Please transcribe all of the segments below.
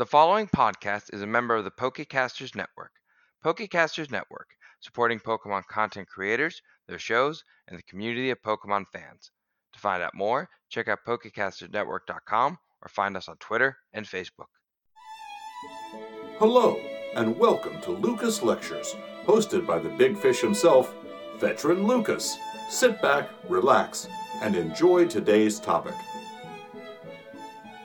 The following podcast is a member of the Pokecasters Network. Pokecasters Network, supporting Pokemon content creators, their shows, and the community of Pokemon fans. To find out more, check out PokecastersNetwork.com or find us on Twitter and Facebook. Hello, and welcome to Lucas Lectures, hosted by the big fish himself, Veteran Lucas. Sit back, relax, and enjoy today's topic.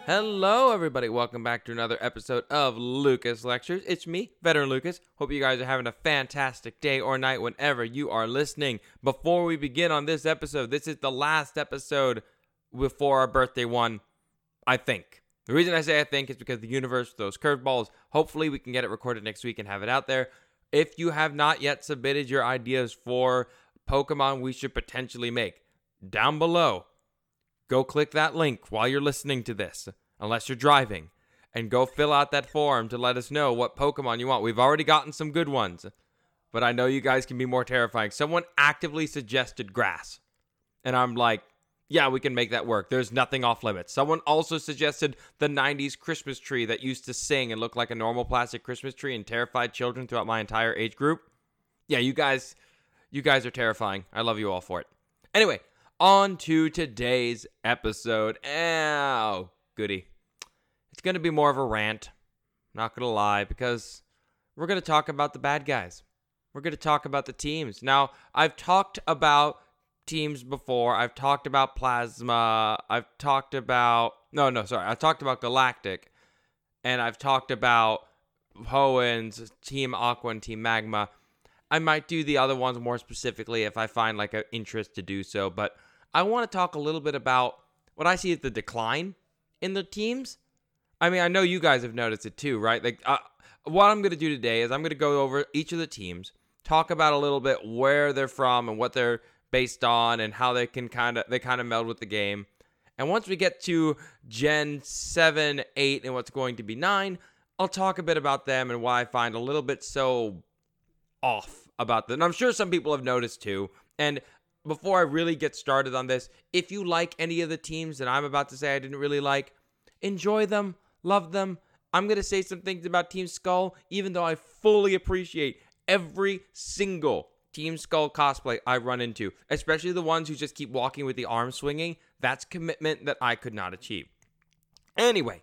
Hello, everybody. Welcome back to another episode of Lucas Lectures. It's me, Veteran Lucas. Hope you guys are having a fantastic day or night whenever you are listening. Before we begin on this episode, this is the last episode before our birthday one, I think. The reason I say I think is because the universe throws curveballs. Hopefully, we can get it recorded next week and have it out there. If you have not yet submitted your ideas for Pokemon we should potentially make, down below, go click that link while you're listening to this, unless you're driving, and go fill out that form to let us know what Pokemon you want. We've already gotten some good ones, but I know you guys can be more terrifying. Someone actively suggested grass, and I'm like, yeah, we can make that work. There's nothing off limits. Someone also suggested the 90s Christmas tree that used to sing and look like a normal plastic Christmas tree and terrified children throughout my entire age group. Yeah, you guys you guys are terrifying. I love you all for it. Anyway, on to today's episode. Ow, goody. It's going to be more of a rant. Not going to lie, because we're going to talk about the bad guys. We're going to talk about the teams. Now, I've talked about teams before. I've talked about Plasma. I've talked about. No, no, sorry. I've talked about Galactic. And I've talked about Hoenn's, Team Aqua, and Team Magma. I might do the other ones more specifically if I find like an interest to do so. But I want to talk a little bit about what I see as the decline in the teams. I mean, I know you guys have noticed it too, right? Like, uh, what I'm going to do today is I'm going to go over each of the teams, talk about a little bit where they're from and what they're based on, and how they can kind of they kind of meld with the game. And once we get to Gen 7, 8, and what's going to be 9, I'll talk a bit about them and why I find a little bit so off about them. And I'm sure some people have noticed too. And before I really get started on this, if you like any of the teams that I'm about to say I didn't really like, enjoy them, love them. I'm going to say some things about Team Skull, even though I fully appreciate every single Team Skull cosplay I run into, especially the ones who just keep walking with the arm swinging. That's commitment that I could not achieve. Anyway,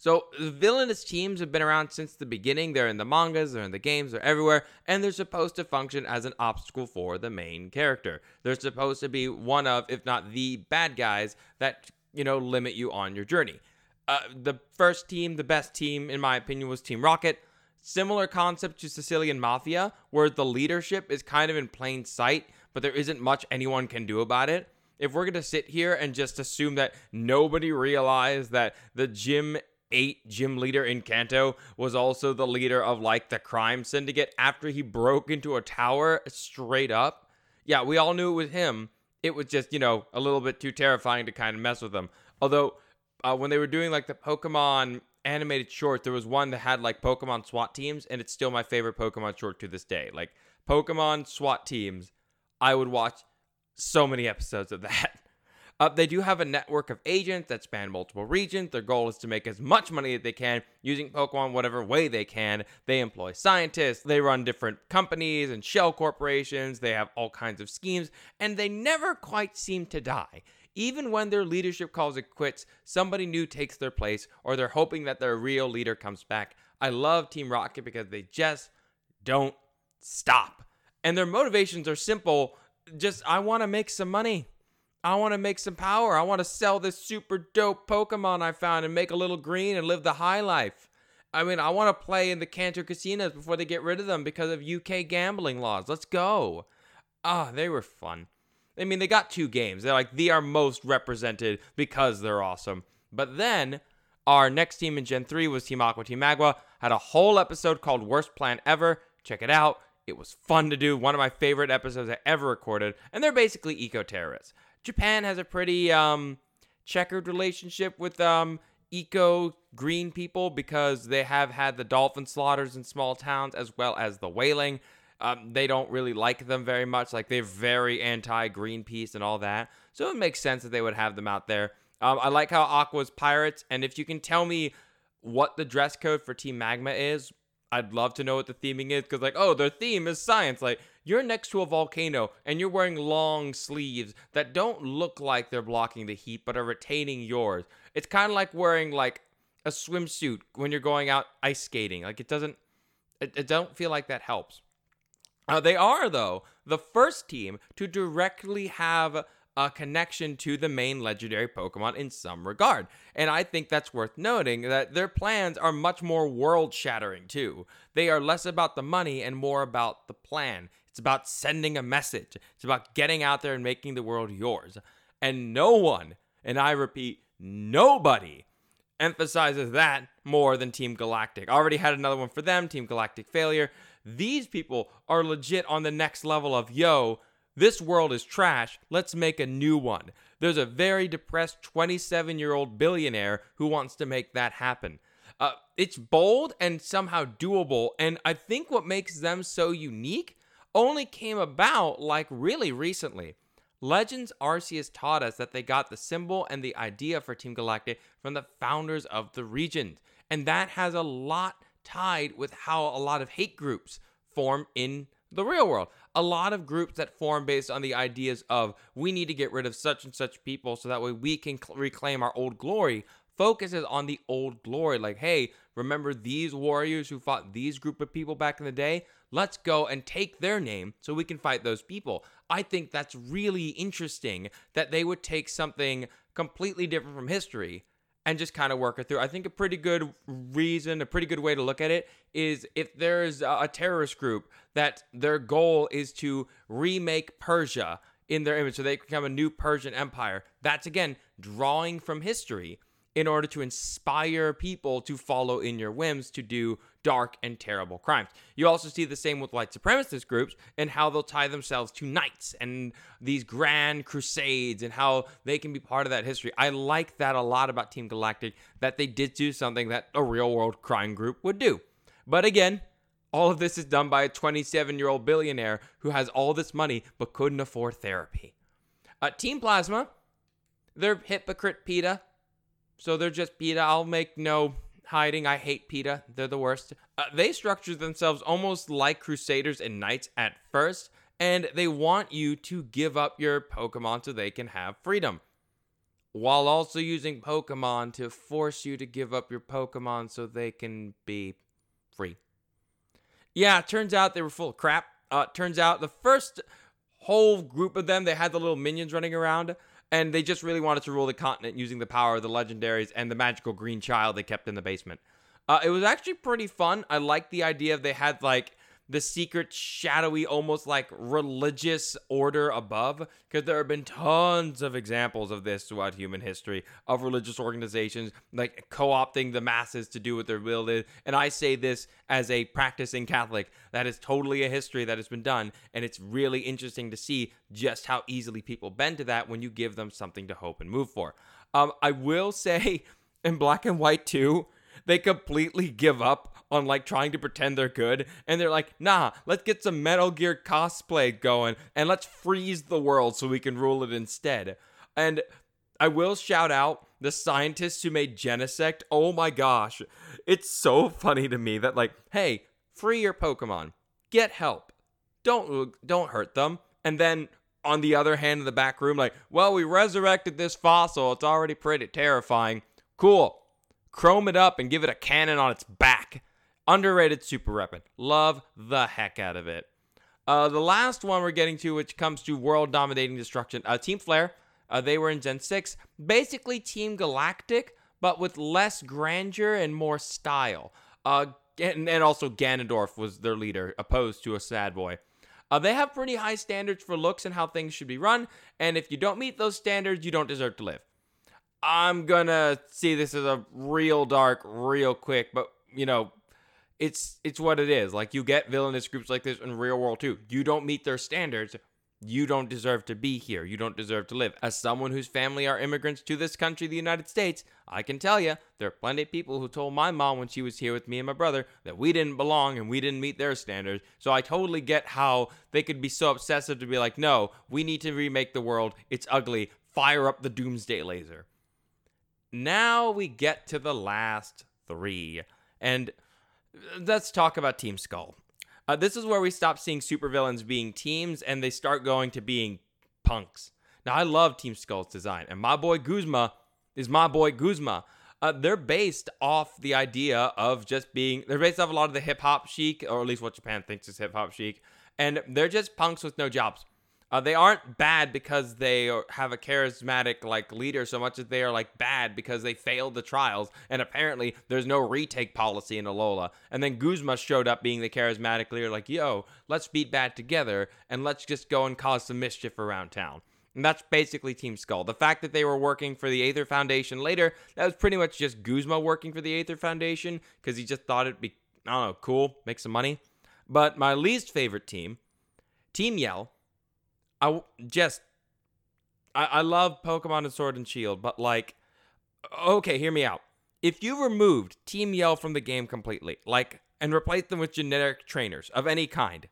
so the villainous teams have been around since the beginning. They're in the mangas, they're in the games, they're everywhere, and they're supposed to function as an obstacle for the main character. They're supposed to be one of, if not the bad guys that, you know, limit you on your journey. Uh, the first team, the best team, in my opinion, was Team Rocket. Similar concept to Sicilian Mafia, where the leadership is kind of in plain sight, but there isn't much anyone can do about it if we're going to sit here and just assume that nobody realized that the gym eight gym leader in Kanto was also the leader of like the crime syndicate after he broke into a tower straight up. Yeah, we all knew it was him. It was just, you know, a little bit too terrifying to kind of mess with him. Although, uh, when they were doing like the Pokemon animated short, there was one that had like Pokemon SWAT teams, and it's still my favorite Pokemon short to this day. Like Pokemon SWAT teams, I would watch so many episodes of that. Uh, they do have a network of agents that span multiple regions. Their goal is to make as much money as they can using Pokemon whatever way they can. They employ scientists, they run different companies and shell corporations, they have all kinds of schemes, and they never quite seem to die. Even when their leadership calls it quits, somebody new takes their place, or they're hoping that their real leader comes back. I love Team Rocket because they just don't stop. And their motivations are simple just, I want to make some money. I want to make some power. I want to sell this super dope Pokemon I found and make a little green and live the high life. I mean, I want to play in the Kanto casinos before they get rid of them because of UK gambling laws. Let's go. Ah, oh, they were fun. I mean, they got two games. They're like, they are most represented because they're awesome. But then our next team in Gen 3 was Team Aqua Team Magma. Had a whole episode called Worst Plan Ever. Check it out. It was fun to do. One of my favorite episodes I ever recorded. And they're basically eco terrorists. Japan has a pretty um, checkered relationship with um, eco green people because they have had the dolphin slaughters in small towns as well as the whaling. Um, they don't really like them very much. Like they're very anti Greenpeace and all that. So it makes sense that they would have them out there. Um, I like how Aqua's pirates, and if you can tell me what the dress code for Team Magma is. I'd love to know what the theming is because, like, oh, their theme is science. Like, you're next to a volcano and you're wearing long sleeves that don't look like they're blocking the heat but are retaining yours. It's kind of like wearing like a swimsuit when you're going out ice skating. Like, it doesn't, it, it don't feel like that helps. Uh, they are, though, the first team to directly have a connection to the main legendary Pokemon in some regard. And I think that's worth noting that their plans are much more world shattering, too. They are less about the money and more about the plan. It's about sending a message, it's about getting out there and making the world yours. And no one, and I repeat, nobody emphasizes that more than Team Galactic. already had another one for them, Team Galactic failure. These people are legit on the next level of yo, this world is trash. Let's make a new one. There's a very depressed 27 year old billionaire who wants to make that happen. Uh, it's bold and somehow doable, and I think what makes them so unique only came about like really recently. Legends Arceus taught us that they got the symbol and the idea for Team Galactic from the founders of the region, and that has a lot tied with how a lot of hate groups form in the real world. A lot of groups that form based on the ideas of we need to get rid of such and such people so that way we can cl- reclaim our old glory focuses on the old glory. Like, hey, remember these warriors who fought these group of people back in the day? Let's go and take their name so we can fight those people. I think that's really interesting that they would take something completely different from history and just kind of work it through. I think a pretty good reason, a pretty good way to look at it is if there's a terrorist group that their goal is to remake Persia in their image so they become a new Persian empire. That's again drawing from history in order to inspire people to follow in your whims to do dark and terrible crimes. You also see the same with white supremacist groups and how they'll tie themselves to knights and these grand crusades and how they can be part of that history. I like that a lot about Team Galactic that they did do something that a real world crime group would do. But again, all of this is done by a 27 year old billionaire who has all this money but couldn't afford therapy. Uh, Team Plasma, they're hypocrite PETA. So they're just PETA. I'll make no hiding. I hate PETA. They're the worst. Uh, they structure themselves almost like Crusaders and Knights at first, and they want you to give up your Pokemon so they can have freedom. While also using Pokemon to force you to give up your Pokemon so they can be free. Yeah, turns out they were full of crap. Uh, turns out the first whole group of them, they had the little minions running around and they just really wanted to rule the continent using the power of the legendaries and the magical green child they kept in the basement. Uh, it was actually pretty fun. I liked the idea of they had like the secret, shadowy, almost like religious order above, because there have been tons of examples of this throughout human history of religious organizations like co opting the masses to do what their will is. And I say this as a practicing Catholic. That is totally a history that has been done. And it's really interesting to see just how easily people bend to that when you give them something to hope and move for. Um, I will say in black and white too, they completely give up on like trying to pretend they're good and they're like nah let's get some metal gear cosplay going and let's freeze the world so we can rule it instead. And i will shout out the scientists who made genesect. Oh my gosh. It's so funny to me that like hey free your pokemon. Get help. Don't don't hurt them. And then on the other hand in the back room like well we resurrected this fossil. It's already pretty terrifying. Cool. Chrome it up and give it a cannon on its back Underrated super weapon. Love the heck out of it. Uh, the last one we're getting to, which comes to world dominating destruction, uh, Team Flare. Uh, they were in Gen 6. Basically, Team Galactic, but with less grandeur and more style. Uh, and, and also Ganondorf was their leader, opposed to a sad boy. Uh, they have pretty high standards for looks and how things should be run, and if you don't meet those standards, you don't deserve to live. I'm gonna see this as a real dark, real quick, but you know, it's it's what it is. Like you get villainous groups like this in real world too. You don't meet their standards, you don't deserve to be here. You don't deserve to live. As someone whose family are immigrants to this country, the United States, I can tell you there are plenty of people who told my mom when she was here with me and my brother that we didn't belong and we didn't meet their standards. So I totally get how they could be so obsessive to be like, no, we need to remake the world. It's ugly. Fire up the doomsday laser. Now we get to the last three. And let's talk about Team Skull. Uh, this is where we stop seeing supervillains being teams and they start going to being punks. Now, I love Team Skull's design, and my boy Guzma is my boy Guzma. Uh, they're based off the idea of just being, they're based off a lot of the hip hop chic, or at least what Japan thinks is hip hop chic, and they're just punks with no jobs. Uh, they aren't bad because they have a charismatic like leader so much as they are like bad because they failed the trials and apparently there's no retake policy in Alola. And then Guzma showed up being the charismatic leader, like, yo, let's beat bad together and let's just go and cause some mischief around town. And that's basically Team Skull. The fact that they were working for the Aether Foundation later, that was pretty much just Guzma working for the Aether Foundation because he just thought it'd be, I don't know, cool, make some money. But my least favorite team, Team Yell, I just I, I love Pokemon and Sword and Shield, but like okay, hear me out. If you removed Team Yell from the game completely, like and replaced them with generic trainers of any kind,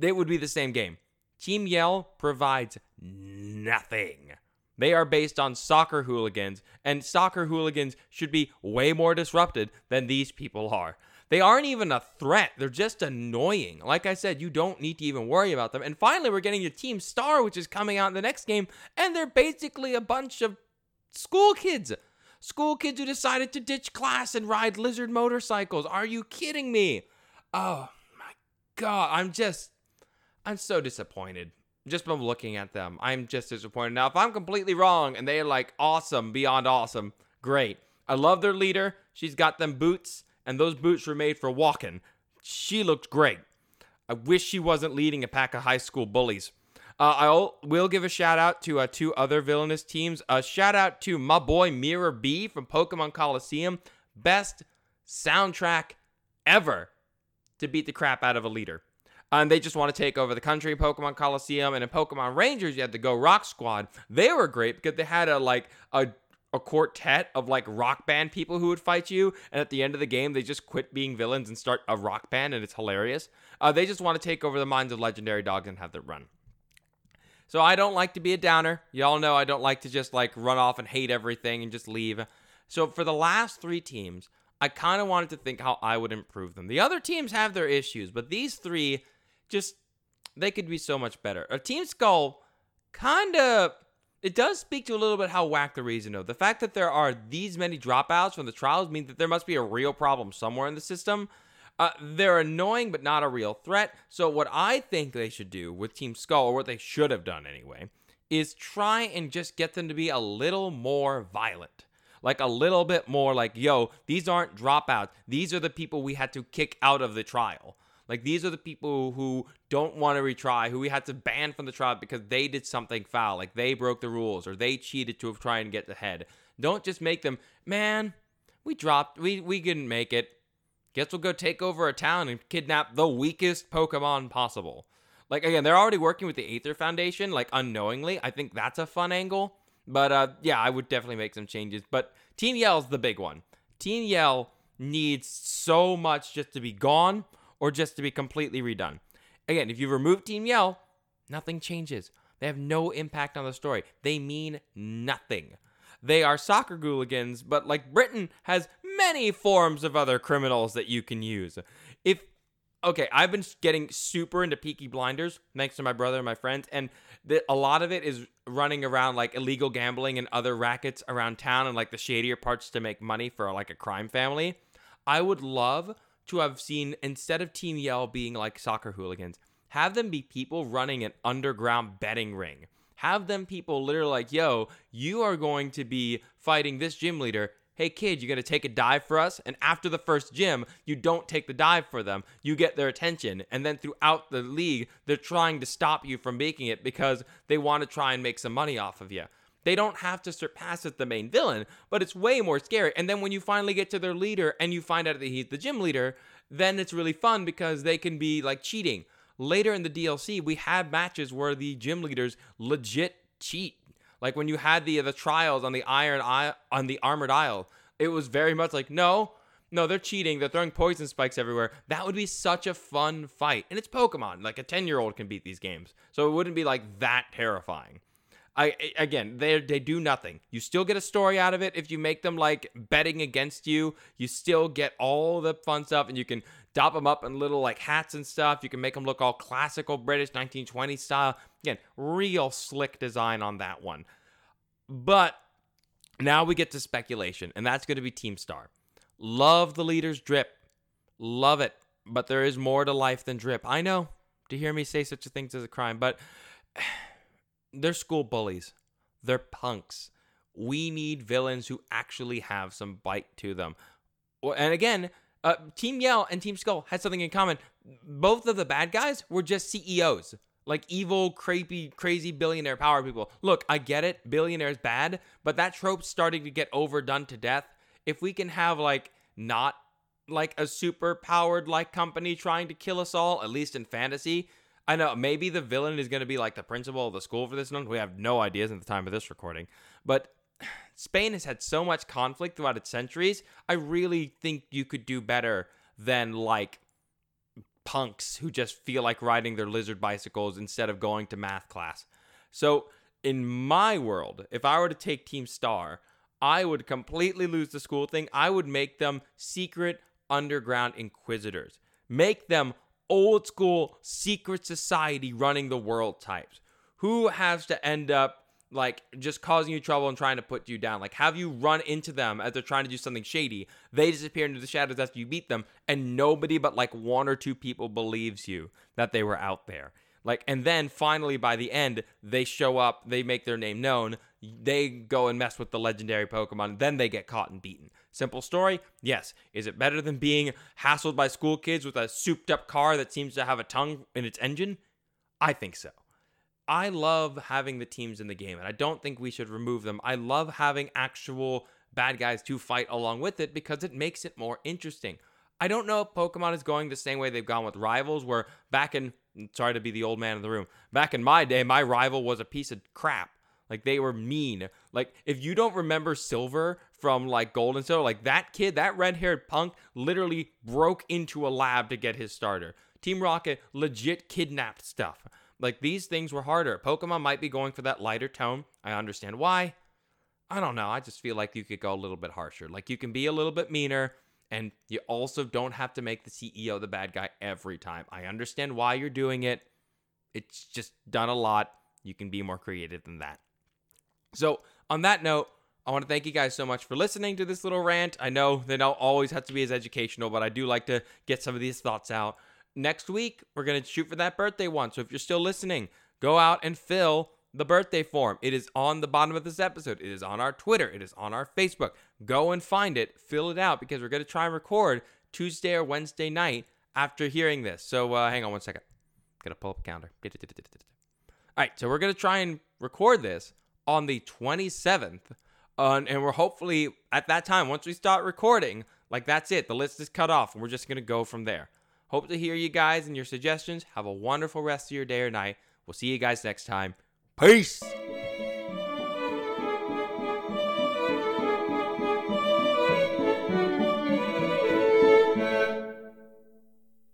it would be the same game. Team Yell provides nothing. They are based on soccer hooligans, and soccer hooligans should be way more disrupted than these people are. They aren't even a threat. They're just annoying. Like I said, you don't need to even worry about them. And finally, we're getting to Team Star, which is coming out in the next game, and they're basically a bunch of school kids. School kids who decided to ditch class and ride lizard motorcycles. Are you kidding me? Oh my god, I'm just I'm so disappointed. Just from looking at them, I'm just disappointed. Now, if I'm completely wrong and they're like awesome, beyond awesome, great. I love their leader. She's got them boots and those boots were made for walking. She looked great. I wish she wasn't leading a pack of high school bullies. Uh, I will give a shout out to uh, two other villainous teams. A shout out to my boy Mirror B from Pokemon Colosseum, Best soundtrack ever to beat the crap out of a leader. And they just want to take over the country Pokemon Colosseum And in Pokemon Rangers, you had to Go-Rock Squad. They were great because they had a like a a quartet of like rock band people who would fight you, and at the end of the game, they just quit being villains and start a rock band, and it's hilarious. Uh, they just want to take over the minds of legendary dogs and have them run. So I don't like to be a downer. Y'all know I don't like to just like run off and hate everything and just leave. So for the last three teams, I kind of wanted to think how I would improve them. The other teams have their issues, but these three just they could be so much better. A Team Skull kind of it does speak to a little bit how whack the reason of the fact that there are these many dropouts from the trials means that there must be a real problem somewhere in the system. Uh, they're annoying, but not a real threat. So what I think they should do with Team Skull, or what they should have done anyway, is try and just get them to be a little more violent. Like a little bit more like, yo, these aren't dropouts. These are the people we had to kick out of the trial. Like these are the people who don't want to retry, who we had to ban from the trial because they did something foul, like they broke the rules or they cheated to try and get ahead. Don't just make them, man. We dropped, we we couldn't make it. Guess we'll go take over a town and kidnap the weakest Pokemon possible. Like again, they're already working with the Aether Foundation, like unknowingly. I think that's a fun angle. But uh, yeah, I would definitely make some changes. But Team Yell's the big one. Team Yell needs so much just to be gone or just to be completely redone. Again, if you remove Team Yell, nothing changes. They have no impact on the story. They mean nothing. They are soccer hooligans, but like Britain has many forms of other criminals that you can use. If okay, I've been getting super into Peaky Blinders thanks to my brother and my friends, and the, a lot of it is running around like illegal gambling and other rackets around town and like the shadier parts to make money for like a crime family. I would love to have seen instead of Team Yell being like soccer hooligans, have them be people running an underground betting ring. Have them people literally like, yo, you are going to be fighting this gym leader. Hey kid, you're gonna take a dive for us? And after the first gym, you don't take the dive for them. You get their attention. And then throughout the league, they're trying to stop you from making it because they want to try and make some money off of you. They don't have to surpass as the main villain, but it's way more scary. And then when you finally get to their leader and you find out that he's the gym leader, then it's really fun because they can be like cheating. Later in the DLC, we had matches where the gym leaders legit cheat. Like when you had the the trials on the iron on the armored isle, it was very much like no, no, they're cheating. They're throwing poison spikes everywhere. That would be such a fun fight. And it's Pokemon. Like a 10 year old can beat these games. So it wouldn't be like that terrifying. I again, they they do nothing. You still get a story out of it if you make them like betting against you. You still get all the fun stuff, and you can dop them up in little like hats and stuff. You can make them look all classical British 1920 style. Again, real slick design on that one. But now we get to speculation, and that's going to be Team Star. Love the leader's drip, love it, but there is more to life than drip. I know. To hear me say such a thing is a crime, but they're school bullies. They're punks. We need villains who actually have some bite to them. And again, uh, Team Yell and Team Skull had something in common. Both of the bad guys were just CEOs, like evil, creepy, crazy billionaire power people. Look, I get it, billionaires bad, but that trope's starting to get overdone to death. If we can have like not like a super powered like company trying to kill us all, at least in fantasy, I know maybe the villain is going to be like the principal of the school for this one. We have no ideas at the time of this recording. But Spain has had so much conflict throughout its centuries. I really think you could do better than like punks who just feel like riding their lizard bicycles instead of going to math class. So, in my world, if I were to take Team Star, I would completely lose the school thing. I would make them secret underground inquisitors. Make them old school secret society running the world types. Who has to end up like just causing you trouble and trying to put you down? Like, have you run into them as they're trying to do something shady? They disappear into the shadows after you beat them, and nobody but like one or two people believes you that they were out there. Like, and then finally by the end, they show up, they make their name known, they go and mess with the legendary Pokemon, then they get caught and beaten. Simple story? Yes. Is it better than being hassled by school kids with a souped up car that seems to have a tongue in its engine? I think so. I love having the teams in the game, and I don't think we should remove them. I love having actual bad guys to fight along with it because it makes it more interesting. I don't know if Pokemon is going the same way they've gone with rivals, where back in, sorry to be the old man in the room, back in my day, my rival was a piece of crap. Like they were mean. Like if you don't remember Silver from like Gold and Silver, like that kid, that red-haired punk literally broke into a lab to get his starter. Team Rocket legit kidnapped stuff. Like these things were harder. Pokemon might be going for that lighter tone. I understand why. I don't know. I just feel like you could go a little bit harsher. Like you can be a little bit meaner and you also don't have to make the CEO the bad guy every time. I understand why you're doing it. It's just done a lot. You can be more creative than that. So, on that note, I want to thank you guys so much for listening to this little rant. I know they don't always have to be as educational, but I do like to get some of these thoughts out. Next week, we're going to shoot for that birthday one. So if you're still listening, go out and fill the birthday form. It is on the bottom of this episode. It is on our Twitter. It is on our Facebook. Go and find it, fill it out because we're going to try and record Tuesday or Wednesday night after hearing this. So uh, hang on one second. Gotta pull up a calendar. All right, so we're going to try and record this on the 27th. Uh, and we're hopefully at that time, once we start recording, like that's it. The list is cut off and we're just going to go from there. Hope to hear you guys and your suggestions. Have a wonderful rest of your day or night. We'll see you guys next time. Peace.